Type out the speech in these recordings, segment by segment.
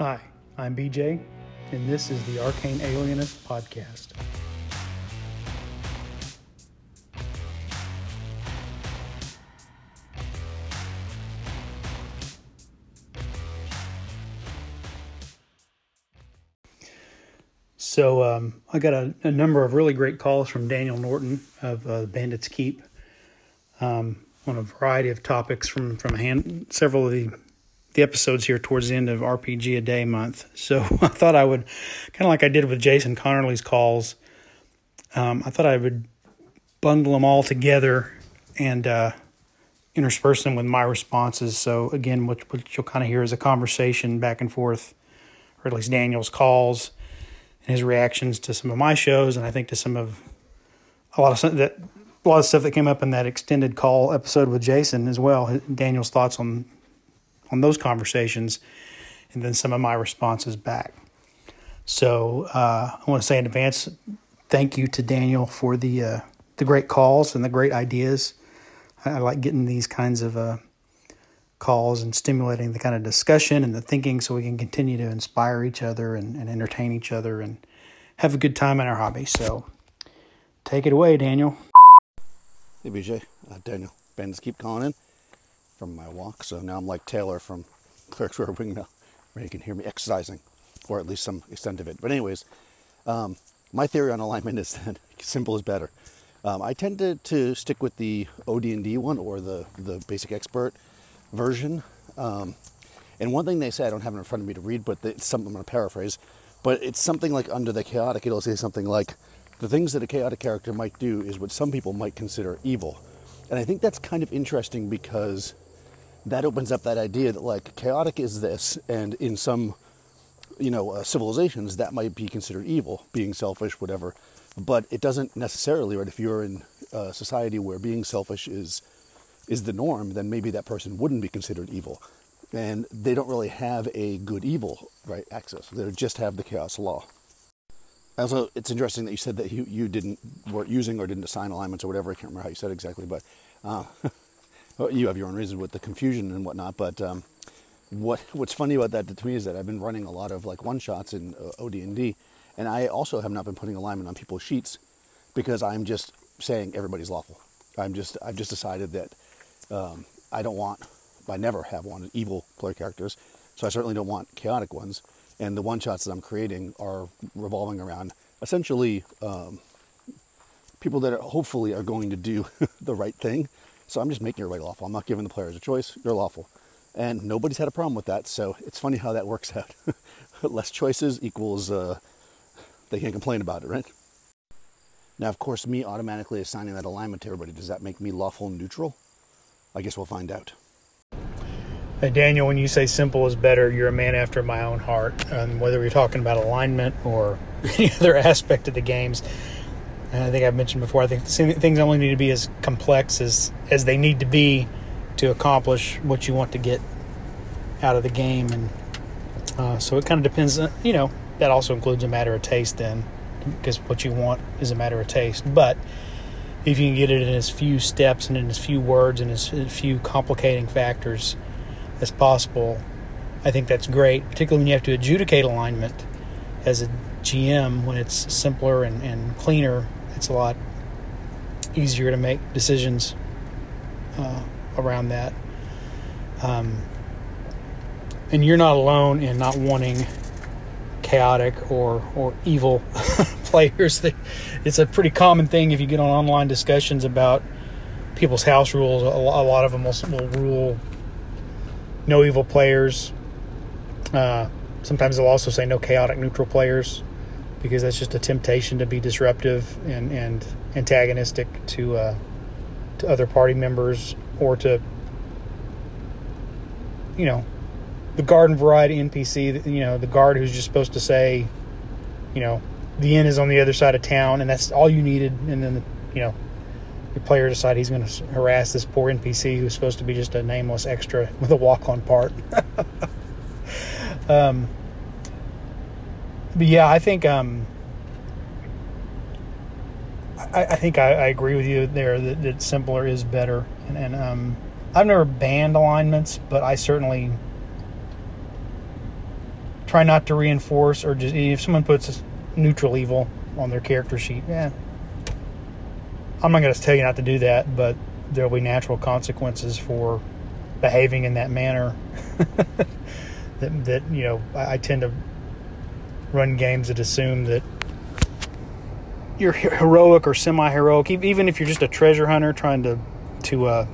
Hi, I'm BJ, and this is the Arcane Alienist Podcast. So um, I got a, a, number of really great calls from Daniel Norton of uh, Bandit's Keep um, on a variety of topics from from hand, several of the the episodes here towards the end of RPG a Day month. So I thought I would, kind of like I did with Jason Connerly's calls, um, I thought I would bundle them all together and uh, intersperse them with my responses. So again, what, what you'll kind of hear is a conversation back and forth, or at least Daniel's calls and his reactions to some of my shows, and I think to some of a lot of that a lot of stuff that came up in that extended call episode with Jason as well. Daniel's thoughts on on those conversations, and then some of my responses back. So uh, I want to say in advance, thank you to Daniel for the uh, the great calls and the great ideas. I, I like getting these kinds of uh, calls and stimulating the kind of discussion and the thinking, so we can continue to inspire each other and, and entertain each other and have a good time in our hobby. So take it away, Daniel. Hey BJ, uh, Daniel. Bandit's Keep calling in from my walk. So now I'm like Taylor from Clerks Wing Wingmill, where you can hear me exercising, or at least some extent of it. But anyways, um, my theory on alignment is that simple is better. Um, I tend to, to stick with the OD&D one or the, the basic expert version. Um, and one thing they say, I don't have it in front of me to read, but it's something I'm going to paraphrase, but it's something like under the chaotic, it'll say something like, the things that a chaotic character might do is what some people might consider evil. And I think that's kind of interesting because that opens up that idea that like chaotic is this, and in some you know uh, civilizations that might be considered evil, being selfish, whatever. But it doesn't necessarily, right? If you're in a society where being selfish is is the norm, then maybe that person wouldn't be considered evil, and they don't really have a good evil right access. They just have the chaos law. Also, it's interesting that you said that you, you didn't weren't using or didn't assign alignments or whatever. I can't remember how you said exactly, but uh, well, you have your own reasons with the confusion and whatnot, but um, what what's funny about that to me is that I've been running a lot of like one shots in uh, OD&D, and I also have not been putting alignment on people's sheets because I'm just saying everybody's lawful. I'm just I've just decided that um, I don't want I never have wanted evil player characters, so I certainly don't want chaotic ones. And the one shots that I'm creating are revolving around essentially um, people that are, hopefully are going to do the right thing so I'm just making everybody lawful. I'm not giving the players a choice. You're lawful. And nobody's had a problem with that. So it's funny how that works out. Less choices equals uh, they can't complain about it, right? Now, of course, me automatically assigning that alignment to everybody, does that make me lawful and neutral? I guess we'll find out. Hey, Daniel, when you say simple is better, you're a man after my own heart. And whether you're talking about alignment or any other aspect of the games, and I think I've mentioned before, I think things only need to be as complex as, as they need to be to accomplish what you want to get out of the game. And uh, so it kind of depends, uh, you know, that also includes a matter of taste then, because what you want is a matter of taste. But if you can get it in as few steps and in as few words and as few complicating factors as possible, I think that's great, particularly when you have to adjudicate alignment as a GM when it's simpler and, and cleaner it's a lot easier to make decisions uh, around that. Um, and you're not alone in not wanting chaotic or or evil players. It's a pretty common thing if you get on online discussions about people's house rules. A lot of them will, will rule no evil players. Uh, sometimes they'll also say no chaotic neutral players because that's just a temptation to be disruptive and, and antagonistic to uh, to other party members or to you know the garden variety NPC. You know the guard who's just supposed to say, you know, the inn is on the other side of town, and that's all you needed. And then the, you know the player decide he's going to harass this poor NPC who's supposed to be just a nameless extra with a walk on part. um, but yeah, I think um, I, I think I, I, agree with you there that, that simpler is better. And, and um, I've never banned alignments, but I certainly try not to reinforce or just if someone puts neutral evil on their character sheet, yeah. I'm not going to tell you not to do that, but there'll be natural consequences for behaving in that manner. that, that you know, I, I tend to run games that assume that you're heroic or semi-heroic, even if you're just a treasure hunter trying to to uh,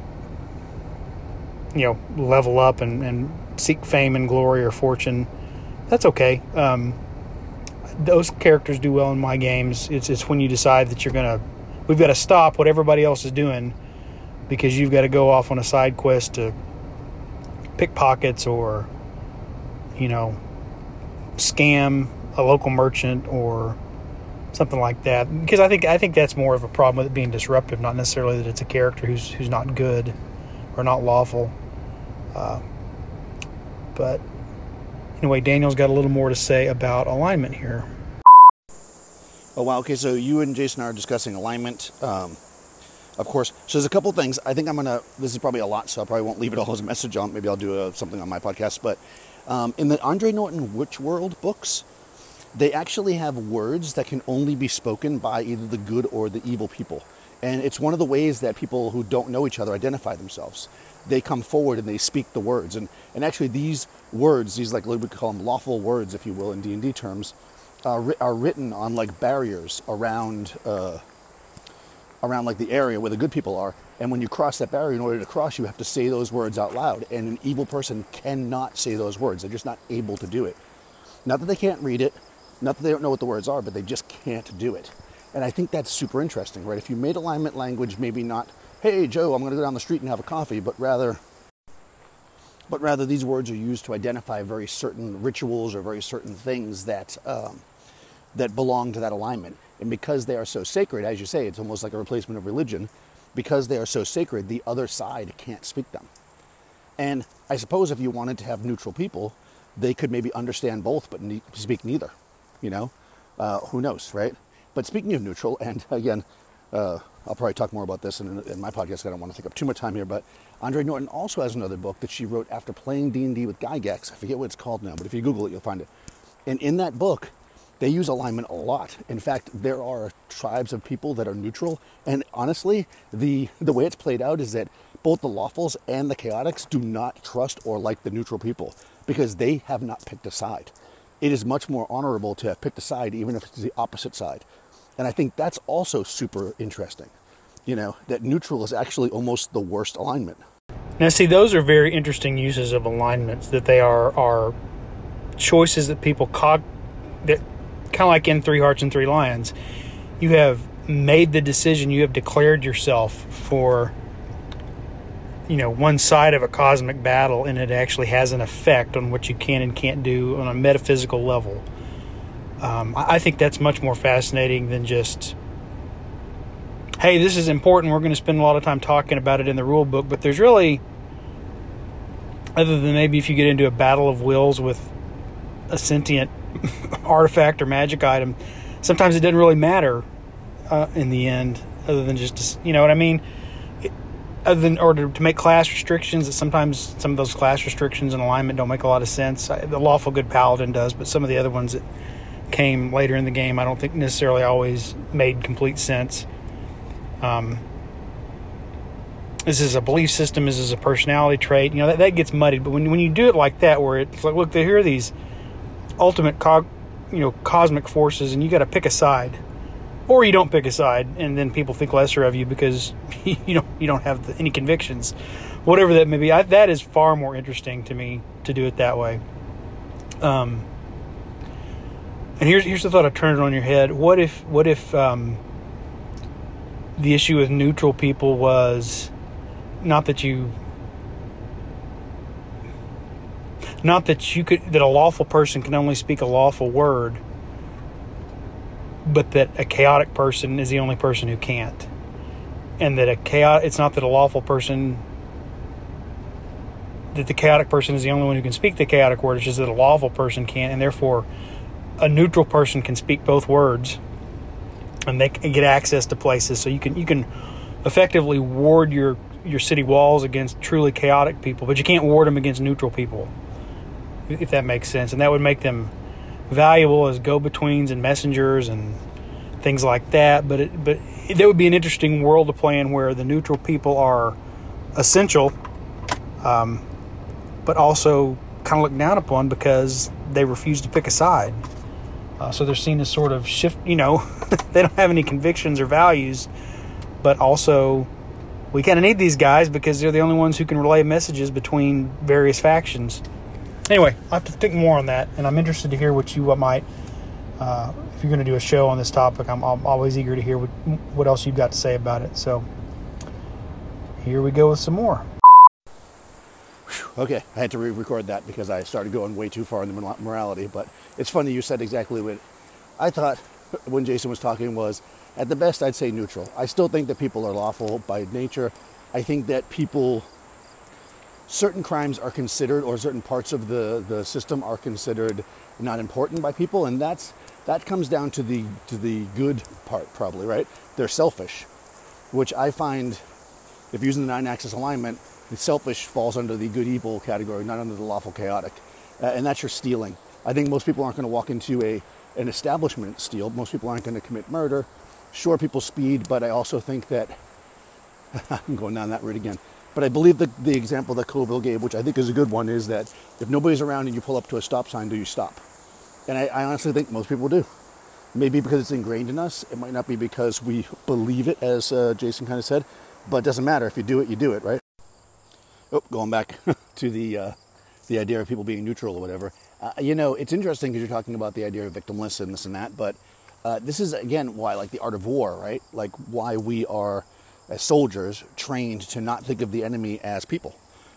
you know level up and, and seek fame and glory or fortune. That's okay. Um, those characters do well in my games. It's it's when you decide that you're gonna we've got to stop what everybody else is doing because you've got to go off on a side quest to pickpockets or you know scam a local merchant or something like that. Because I think I think that's more of a problem with it being disruptive, not necessarily that it's a character who's who's not good or not lawful. Uh, but anyway, Daniel's got a little more to say about alignment here. Oh wow. Okay, so you and Jason are discussing alignment. Um, of course. So there's a couple things. I think I'm gonna. This is probably a lot, so I probably won't leave it all as a message on. Maybe I'll do a, something on my podcast. But um, in the Andre Norton Witch World books, they actually have words that can only be spoken by either the good or the evil people. And it's one of the ways that people who don't know each other identify themselves. They come forward and they speak the words. And, and actually these words, these like we call them lawful words, if you will, in D&D terms, uh, are written on like barriers around, uh, around like the area where the good people are. And when you cross that barrier, in order to cross, you have to say those words out loud. And an evil person cannot say those words. They're just not able to do it. Not that they can't read it, not that they don't know what the words are, but they just can't do it. And I think that's super interesting, right? If you made alignment language, maybe not, hey, Joe, I'm going to go down the street and have a coffee, but rather, but rather these words are used to identify very certain rituals or very certain things that, um, that belong to that alignment. And because they are so sacred, as you say, it's almost like a replacement of religion. Because they are so sacred, the other side can't speak them. And I suppose if you wanted to have neutral people, they could maybe understand both but ne- speak neither you know, uh, who knows, right? But speaking of neutral, and again, uh, I'll probably talk more about this in, in my podcast. I don't want to take up too much time here, but Andre Norton also has another book that she wrote after playing D&D with Gygax. I forget what it's called now, but if you Google it, you'll find it. And in that book, they use alignment a lot. In fact, there are tribes of people that are neutral. And honestly, the, the way it's played out is that both the lawfuls and the chaotics do not trust or like the neutral people because they have not picked a side it is much more honorable to have picked a side, even if it's the opposite side. And I think that's also super interesting. You know, that neutral is actually almost the worst alignment. Now, see, those are very interesting uses of alignments. That they are are choices that people cog that kind of like in Three Hearts and Three Lions. You have made the decision. You have declared yourself for you know one side of a cosmic battle and it actually has an effect on what you can and can't do on a metaphysical level. Um, i think that's much more fascinating than just hey this is important we're going to spend a lot of time talking about it in the rule book but there's really other than maybe if you get into a battle of wills with a sentient artifact or magic item sometimes it doesn't really matter uh, in the end other than just you know what i mean other than or to, to, make class restrictions that sometimes some of those class restrictions and alignment don't make a lot of sense. The lawful good paladin does but some of the other ones that came later in the game i don't think necessarily always made complete sense. Um, this is a belief system this is a personality trait you know that, that gets muddied but when, when you do it like that where it's like look here are these ultimate cog, you know cosmic forces and you got to pick a side or you don't pick a side and then people think lesser of you because you don't you don't have the, any convictions. Whatever that may be I, that is far more interesting to me to do it that way. Um, and here's here's the thought I turned it on your head. What if what if um, the issue with neutral people was not that you not that you could that a lawful person can only speak a lawful word but that a chaotic person is the only person who can't. And that a chaotic, it's not that a lawful person, that the chaotic person is the only one who can speak the chaotic word, it's just that a lawful person can't, and therefore a neutral person can speak both words and they can get access to places. So you can, you can effectively ward your, your city walls against truly chaotic people, but you can't ward them against neutral people. if that makes sense, and that would make them valuable as go-betweens and messengers and things like that. But it, but that would be an interesting world to play in where the neutral people are essential, um, but also kind of looked down upon because they refuse to pick a side. Uh, so they're seen as sort of shift. You know, they don't have any convictions or values, but also we kind of need these guys because they're the only ones who can relay messages between various factions. Anyway, I have to think more on that, and I'm interested to hear what you might. Uh, if you're going to do a show on this topic, I'm, I'm always eager to hear what, what else you've got to say about it. So here we go with some more. Okay, I had to re-record that because I started going way too far in the morality. But it's funny you said exactly what I thought when Jason was talking was at the best I'd say neutral. I still think that people are lawful by nature. I think that people certain crimes are considered or certain parts of the, the system are considered not important by people and that's that comes down to the to the good part probably right? They're selfish which i find if using the nine axis alignment the selfish falls under the good evil category not under the lawful chaotic uh, and that's your stealing. I think most people aren't going to walk into a an establishment steal. Most people aren't going to commit murder. Sure people speed but i also think that i'm going down that route again but I believe the, the example that Colville gave, which I think is a good one, is that if nobody's around and you pull up to a stop sign, do you stop? And I, I honestly think most people do. Maybe because it's ingrained in us. It might not be because we believe it, as uh, Jason kind of said, but it doesn't matter. If you do it, you do it, right? Oh, going back to the uh, the idea of people being neutral or whatever. Uh, you know, it's interesting because you're talking about the idea of victimless and this and that, but uh, this is again why, like the art of war, right? Like why we are as soldiers trained to not think of the enemy as people,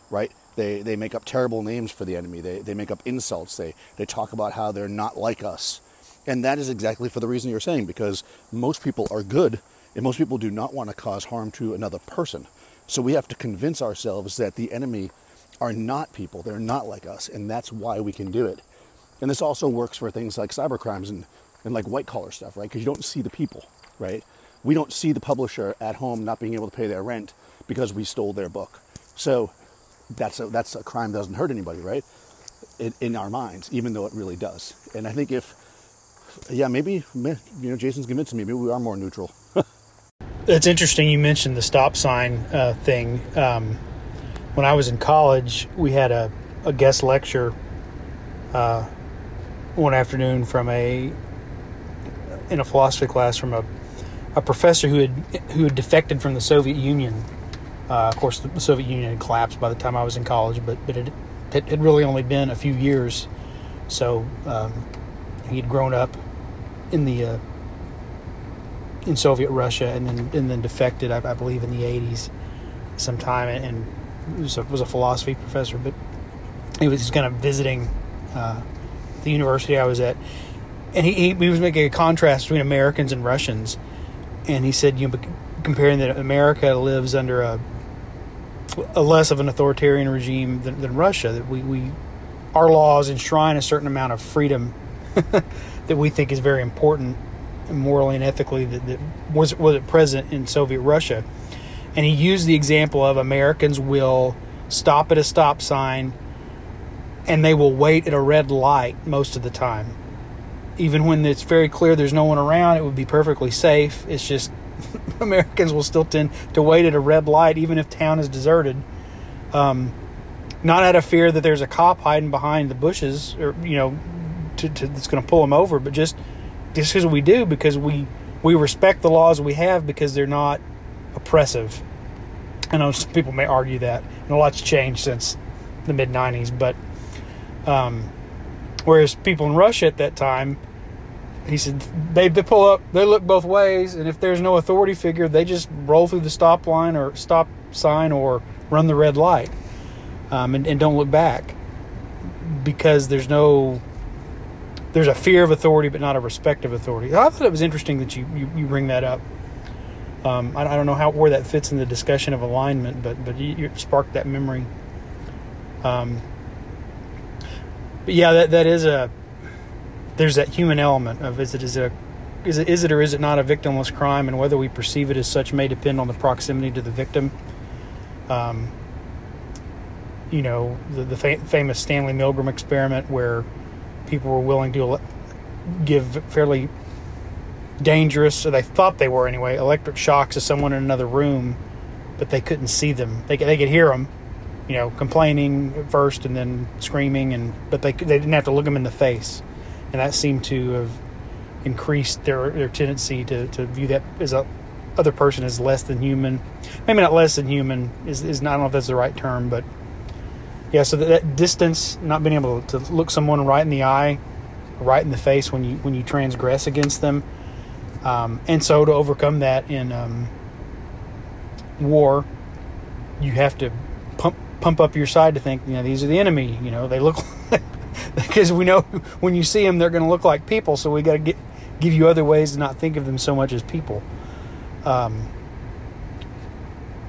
right? They, they make up terrible names for the enemy. They, they make up insults. They, they talk about how they're not like us. And that is exactly for the reason you're saying, because most people are good and most people do not want to cause harm to another person. So we have to convince ourselves that the enemy are not people. They're not like us. And that's why we can do it. And this also works for things like cyber crimes and, and like white collar stuff, right? Because you don't see the people, right? We don't see the publisher at home not being able to pay their rent because we stole their book. So that's a, that's a crime that doesn't hurt anybody, right? In, in our minds, even though it really does. And I think if, yeah, maybe, you know, Jason's convincing me, maybe we are more neutral. it's interesting you mentioned the stop sign uh, thing. Um, when I was in college, we had a, a guest lecture uh, one afternoon from a in a philosophy class from a a professor who had who had defected from the Soviet Union. Uh, of course, the Soviet Union had collapsed by the time I was in college, but but it, it had really only been a few years. So um, he had grown up in the uh, in Soviet Russia and then and then defected, I, I believe, in the '80s sometime, and, and was, a, was a philosophy professor. But he was kind of visiting uh, the university I was at, and he, he, he was making a contrast between Americans and Russians and he said, you know, comparing that America lives under a a less of an authoritarian regime than, than Russia. That we, we our laws enshrine a certain amount of freedom that we think is very important morally and ethically that, that was was it present in Soviet Russia. And he used the example of Americans will stop at a stop sign and they will wait at a red light most of the time even when it's very clear there's no one around, it would be perfectly safe. It's just Americans will still tend to wait at a red light, even if town is deserted. Um, not out of fear that there's a cop hiding behind the bushes, or you know, to, to, that's going to pull them over, but just just because we do, because we we respect the laws we have because they're not oppressive. I know some people may argue that, and a lot's changed since the mid '90s, but um, whereas people in Russia at that time he said they, they pull up, they look both ways, and if there's no authority figure, they just roll through the stop line or stop sign or run the red light, um, and, and don't look back because there's no there's a fear of authority, but not a respect of authority. I thought it was interesting that you you, you bring that up. Um, I, I, don't know how where that fits in the discussion of alignment, but but you, you sparked that memory. Um, but yeah, that that is a there's that human element of is it is it a, is it is it or is it not a victimless crime, and whether we perceive it as such may depend on the proximity to the victim. Um, you know, the, the fa- famous Stanley Milgram experiment where people were willing to ele- give fairly dangerous, or they thought they were anyway, electric shocks to someone in another room, but they couldn't see them. They, they could hear them, you know, complaining first and then screaming, and but they they didn't have to look them in the face, and that seemed to have increased their their tendency to, to view that as a other person as less than human. Maybe not less than human is is not I don't know if that's the right term, but yeah. So that, that distance, not being able to look someone right in the eye, right in the face when you when you transgress against them, um, and so to overcome that in um, war, you have to pump pump up your side to think you know these are the enemy. You know they look because we know when you see them they're going to look like people. So we got to give you other ways to not think of them so much as people. Um,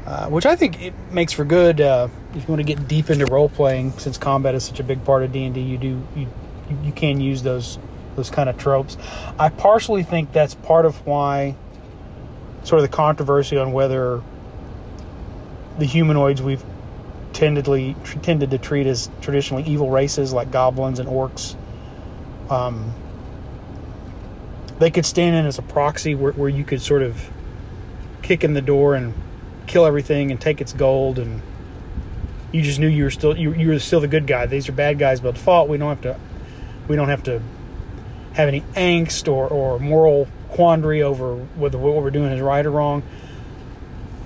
uh, which I think it makes for good uh, if you want to get deep into role playing. Since combat is such a big part of D and D, you do you you can use those those kind of tropes. I partially think that's part of why sort of the controversy on whether the humanoids we've tendedly tended to treat as traditionally evil races like goblins and orcs. Um, they could stand in as a proxy where, where you could sort of kick in the door and kill everything and take its gold and you just knew you were still you, you were still the good guy. These are bad guys by default we don't have to we don't have to have any angst or, or moral quandary over whether what we're doing is right or wrong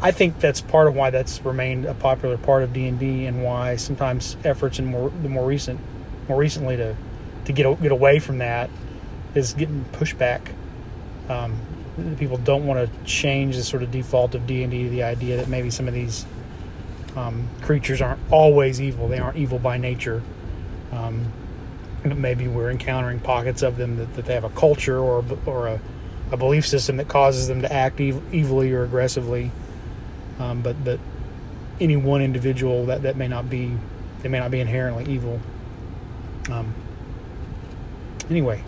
i think that's part of why that's remained a popular part of d&d and why sometimes efforts in more the more recent more recently to to get get away from that is getting pushback um, people don't want to change the sort of default of D&D to the idea that maybe some of these um, creatures aren't always evil. They aren't evil by nature. Um, maybe we're encountering pockets of them that, that they have a culture or, or a, a belief system that causes them to act ev- evilly or aggressively. Um, but any one individual that, that may not be they may not be inherently evil. Um, anyway,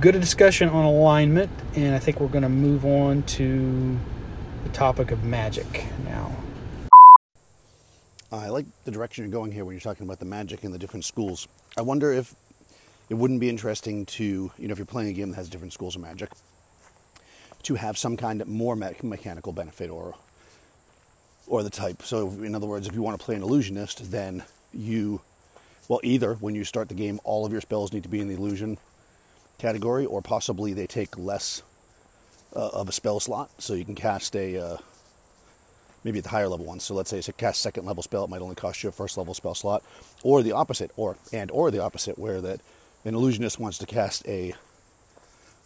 good discussion on alignment, and I think we're going to move on to the topic of magic now. I like the direction you're going here when you're talking about the magic and the different schools. I wonder if it wouldn't be interesting to, you know, if you're playing a game that has different schools of magic, to have some kind of more me- mechanical benefit or or the type. So, in other words, if you want to play an illusionist, then you, well, either when you start the game, all of your spells need to be in the illusion category, or possibly they take less uh, of a spell slot, so you can cast a uh, maybe at the higher level ones. So let's say it's a cast second level spell, it might only cost you a first level spell slot, or the opposite, or and or the opposite, where that an illusionist wants to cast a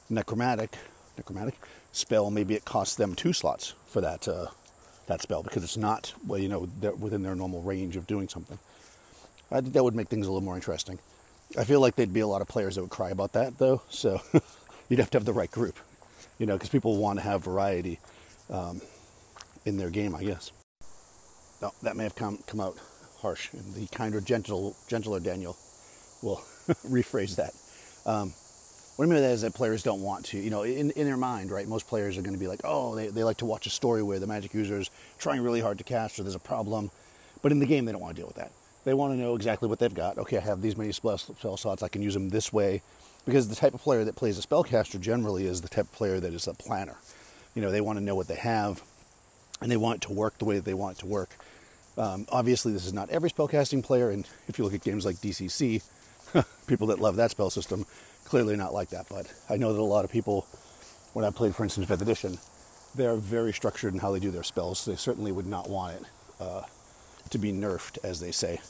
necromantic necromantic spell, maybe it costs them two slots for that uh, that spell because it's not well, you know, within their normal range of doing something. I think that would make things a little more interesting. I feel like there'd be a lot of players that would cry about that, though. So you'd have to have the right group, you know, because people want to have variety um, in their game, I guess. No, that may have come come out harsh, and the kinder, gentle, gentler Daniel will rephrase that. Um, what I mean by that is that players don't want to, you know, in, in their mind, right? Most players are going to be like, oh, they, they like to watch a story where the magic user is trying really hard to cast or there's a problem. But in the game, they don't want to deal with that. They want to know exactly what they've got. Okay, I have these many spell, spell slots. I can use them this way. Because the type of player that plays a spellcaster generally is the type of player that is a planner. You know, they want to know what they have, and they want it to work the way that they want it to work. Um, obviously, this is not every spellcasting player, and if you look at games like DCC, people that love that spell system clearly not like that. But I know that a lot of people, when I played, for instance, 5th edition, they're very structured in how they do their spells. They certainly would not want it uh, to be nerfed, as they say.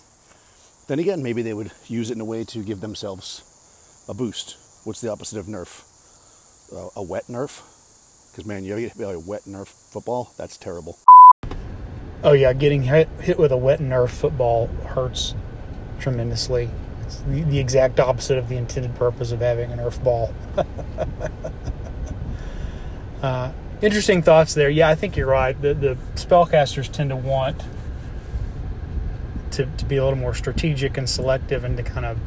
Then again, maybe they would use it in a way to give themselves a boost. What's the opposite of nerf? Uh, a wet nerf? Because man, you get a wet nerf football. That's terrible. Oh yeah, getting hit, hit with a wet nerf football hurts tremendously. It's the, the exact opposite of the intended purpose of having a nerf ball. uh, interesting thoughts there. Yeah, I think you're right. The the spellcasters tend to want to, to be a little more strategic and selective and to kind of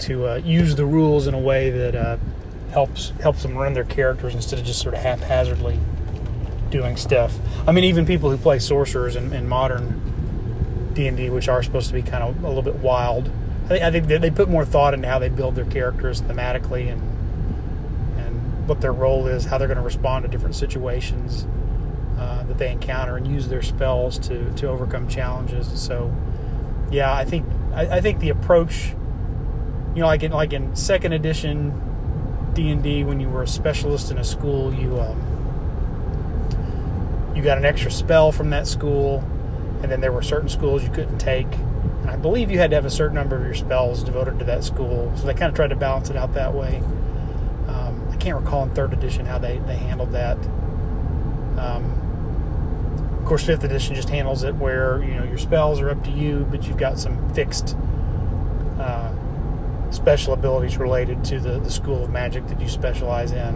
to uh, use the rules in a way that uh, helps helps them run their characters instead of just sort of haphazardly doing stuff. I mean, even people who play sorcerers in, in modern D and D, which are supposed to be kind of a little bit wild. I think, I think they put more thought into how they build their characters thematically and and what their role is, how they're going to respond to different situations uh, that they encounter, and use their spells to to overcome challenges. So, yeah, I think I, I think the approach, you know, like in like in second edition D and D, when you were a specialist in a school, you um, you got an extra spell from that school, and then there were certain schools you couldn't take. I believe you had to have a certain number of your spells devoted to that school. So they kind of tried to balance it out that way. Um, I can't recall in third edition how they, they handled that. Um, of course, fifth edition just handles it where you know your spells are up to you, but you've got some fixed uh, special abilities related to the, the school of magic that you specialize in,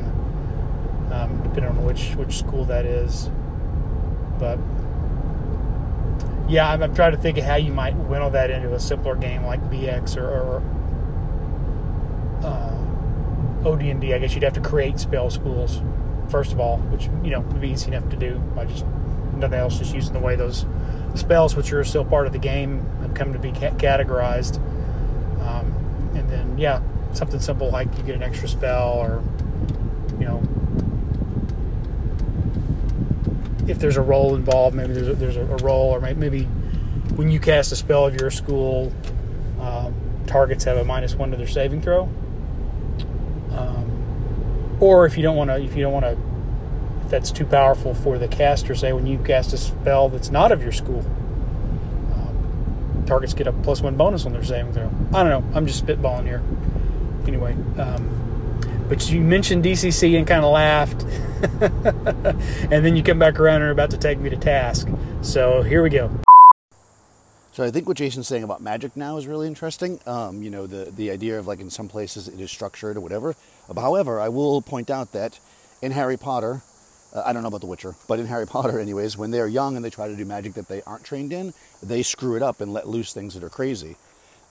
um, depending on which which school that is. But yeah, I'm, I'm, trying to think of how you might winnow that into a simpler game like BX or, or uh, OD&D. I guess you'd have to create spell schools first of all, which you know would be easy enough to do by just nothing else, just using the way those spells, which are still part of the game, have come to be ca- categorized. Um, and then yeah, something simple like you get an extra spell or you know if there's a roll involved, maybe there's a, there's a roll, or maybe when you cast a spell of your school, um, targets have a minus one to their saving throw. Um, or if you don't want to, if you don't want to, if that's too powerful for the caster, say when you cast a spell that's not of your school, um, targets get a plus one bonus on their saving throw. I don't know. I'm just spitballing here. Anyway. But you mentioned DCC and kind of laughed. and then you come back around and are about to take me to task. So here we go. So I think what Jason's saying about magic now is really interesting. Um, you know, the the idea of like in some places it is structured or whatever. However, I will point out that in Harry Potter, uh, I don't know about The Witcher, but in Harry Potter, anyways, when they're young and they try to do magic that they aren't trained in, they screw it up and let loose things that are crazy.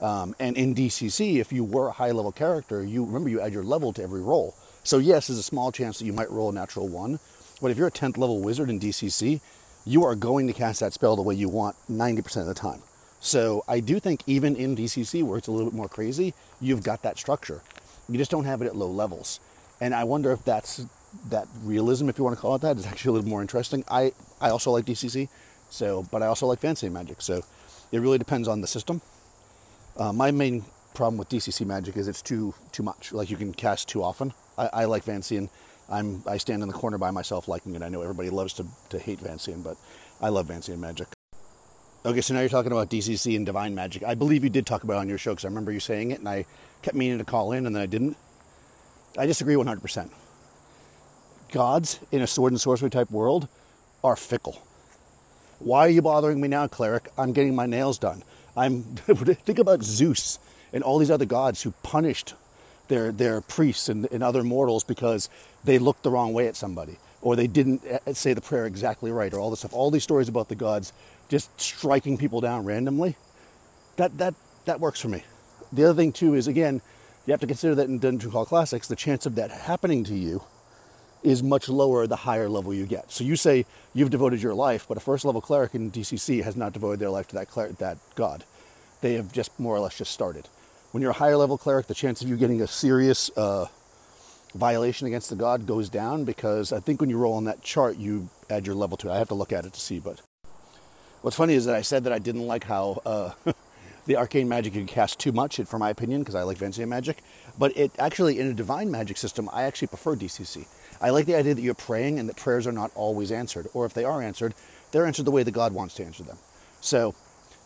Um, and in DCC, if you were a high level character, you remember you add your level to every roll. So yes, there's a small chance that you might roll a natural one, but if you're a 10th level wizard in DCC, you are going to cast that spell the way you want 90% of the time. So I do think even in DCC, where it's a little bit more crazy, you've got that structure. You just don't have it at low levels. And I wonder if that's that realism, if you want to call it that, is actually a little more interesting. I, I also like DCC, so but I also like fantasy magic. So it really depends on the system uh, my main problem with DCC Magic is it's too too much. Like you can cast too often. I, I like Vancian. I'm I stand in the corner by myself liking it. I know everybody loves to, to hate Vancian, but I love Vancian Magic. Okay, so now you're talking about DCC and Divine Magic. I believe you did talk about it on your show because I remember you saying it, and I kept meaning to call in, and then I didn't. I disagree 100%. Gods in a sword and sorcery type world are fickle. Why are you bothering me now, cleric? I'm getting my nails done. I'm think about Zeus and all these other gods who punished their their priests and, and other mortals because they looked the wrong way at somebody or they didn't uh, say the prayer exactly right or all this stuff. All these stories about the gods just striking people down randomly. That that that works for me. The other thing too is again, you have to consider that in Dungeon Crawl Classics, the chance of that happening to you is much lower the higher level you get. So you say you've devoted your life, but a first level cleric in DCC has not devoted their life to that cler- that god. They have just more or less just started. When you're a higher level cleric, the chance of you getting a serious uh, violation against the god goes down because I think when you roll on that chart, you add your level to it. I have to look at it to see, but what's funny is that I said that I didn't like how uh, the arcane magic you cast too much, for my opinion, because I like Vancian magic. But it actually, in a divine magic system, I actually prefer DCC I like the idea that you're praying and that prayers are not always answered, or if they are answered, they're answered the way that God wants to answer them. So,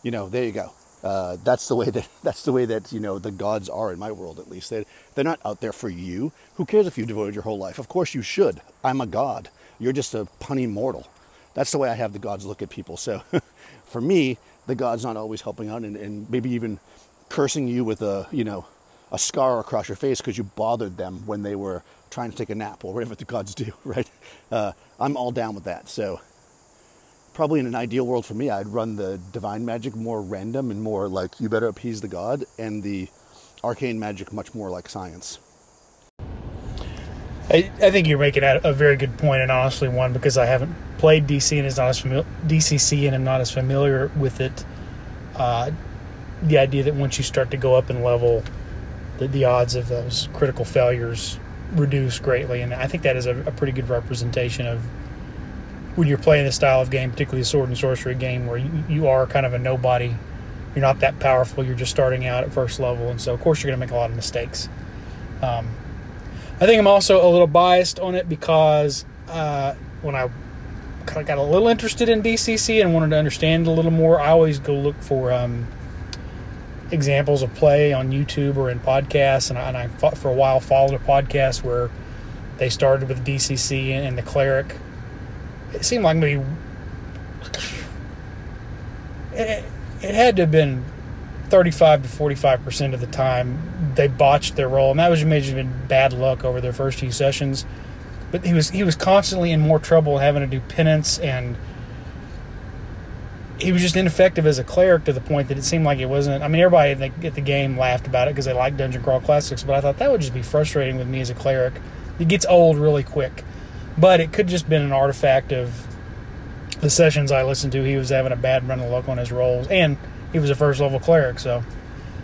you know, there you go. Uh, that's the way that that's the way that you know the gods are in my world at least. They they're not out there for you. Who cares if you've devoted your whole life? Of course you should. I'm a god. You're just a punny mortal. That's the way I have the gods look at people. So, for me, the god's not always helping out and, and maybe even cursing you with a you know a scar across your face because you bothered them when they were trying to take a nap or whatever the gods do, right? Uh, I'm all down with that. So, probably in an ideal world for me, I'd run the divine magic more random and more like you better appease the god, and the arcane magic much more like science. I, I think you're making a, a very good point, and honestly, one because I haven't played DC and is not as familiar DCC and I'm not as familiar with it. uh, the idea that once you start to go up in level, the, the odds of those critical failures reduce greatly. And I think that is a, a pretty good representation of when you're playing this style of game, particularly a sword and sorcery game, where you, you are kind of a nobody. You're not that powerful. You're just starting out at first level, and so of course you're going to make a lot of mistakes. Um, I think I'm also a little biased on it because uh, when I kind of got a little interested in DCC and wanted to understand a little more, I always go look for um, examples of play on YouTube or in podcasts. And I, and I for a while followed a podcast where they started with DCC and the cleric it seemed like maybe it, it had to have been 35 to 45 percent of the time they botched their role, and that was maybe been bad luck over their first few sessions. But he was he was constantly in more trouble having to do penance, and he was just ineffective as a cleric to the point that it seemed like it wasn't. I mean, everybody at the, at the game laughed about it because they like Dungeon Crawl Classics, but I thought that would just be frustrating with me as a cleric. It gets old really quick. But it could just been an artifact of the sessions I listened to. He was having a bad run of luck on his rolls, and he was a first level cleric. So,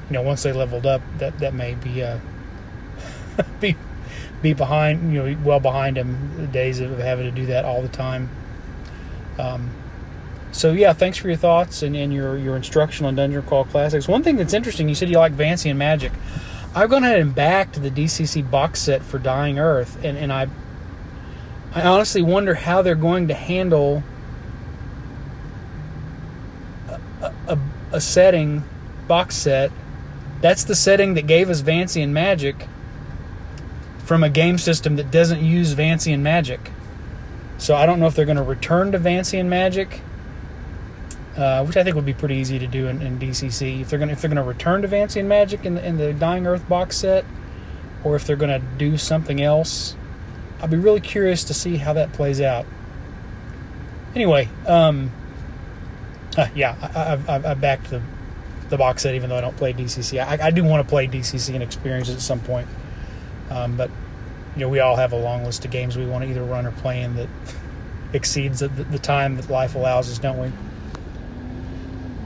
you know, once they leveled up, that that may be uh, be be behind, you know, well behind him. The days of having to do that all the time. Um, so yeah, thanks for your thoughts and, and your your instruction on Dungeon Crawl Classics. One thing that's interesting, you said you like Vancian Magic. I've gone ahead and backed the DCC box set for Dying Earth, and, and I I honestly wonder how they're going to handle a, a, a setting box set. That's the setting that gave us Vancian Magic from a game system that doesn't use Vancian Magic. So I don't know if they're going to return to Vancian Magic, uh, which I think would be pretty easy to do in, in DCC. If they're going to, if they're to return to Vancian Magic in the, in the Dying Earth box set, or if they're going to do something else. I'll be really curious to see how that plays out. Anyway, um, uh, yeah, I, I, I backed the the box set even though I don't play DCC. I, I do want to play DCC and experience it at some point, um, but you know we all have a long list of games we want to either run or play in that exceeds the, the time that life allows us, don't we?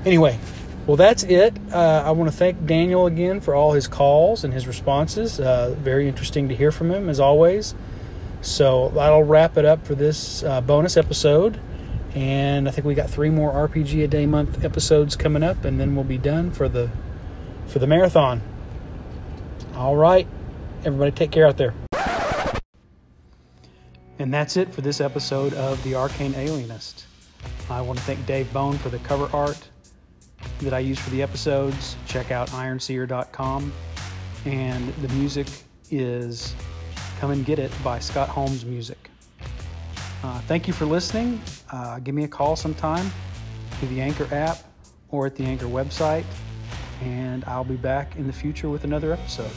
Anyway, well, that's it. Uh, I want to thank Daniel again for all his calls and his responses. Uh, very interesting to hear from him, as always. So that'll wrap it up for this uh, bonus episode. And I think we got three more RPG a day month episodes coming up, and then we'll be done for the for the marathon. All right, everybody, take care out there. And that's it for this episode of The Arcane Alienist. I want to thank Dave Bone for the cover art that I use for the episodes. Check out ironseer.com. And the music is Come and Get It by Scott Holmes Music. Uh, thank you for listening. Uh, give me a call sometime through the Anchor app or at the Anchor website, and I'll be back in the future with another episode.